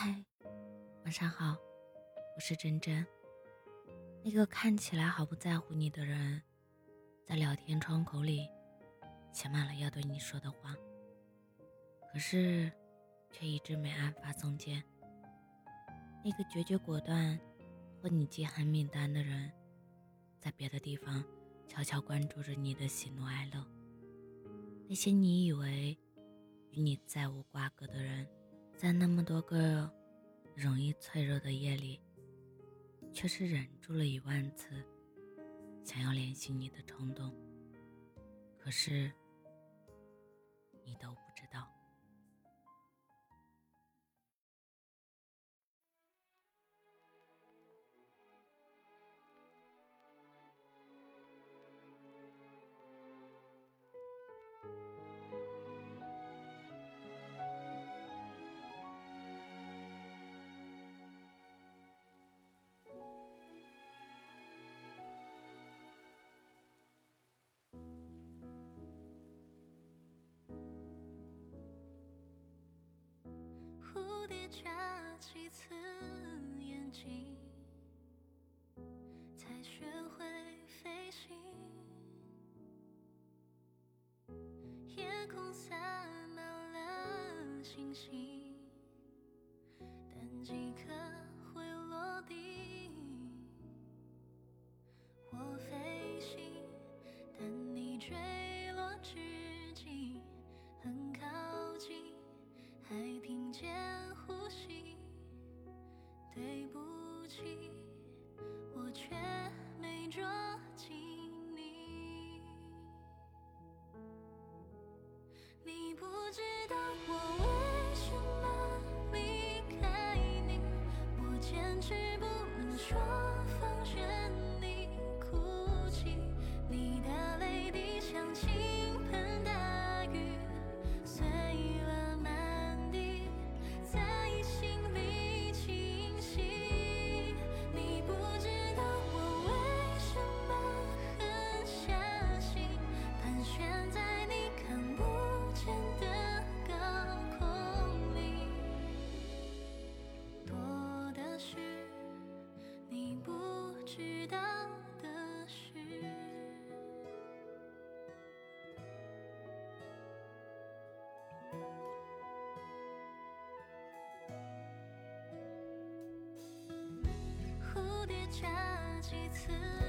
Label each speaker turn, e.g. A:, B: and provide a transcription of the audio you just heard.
A: 嗨，晚上好，我是真真。那个看起来毫不在乎你的人，在聊天窗口里写满了要对你说的话，可是却一直没按发送键。那个决绝果断和你记恨名单的人，在别的地方悄悄关注着你的喜怒哀乐。那些你以为与你再无瓜葛的人。在那么多个容易脆弱的夜里，却是忍住了一万次想要联系你的冲动。可是，
B: 眨几次眼睛，蝴蝶眨几次。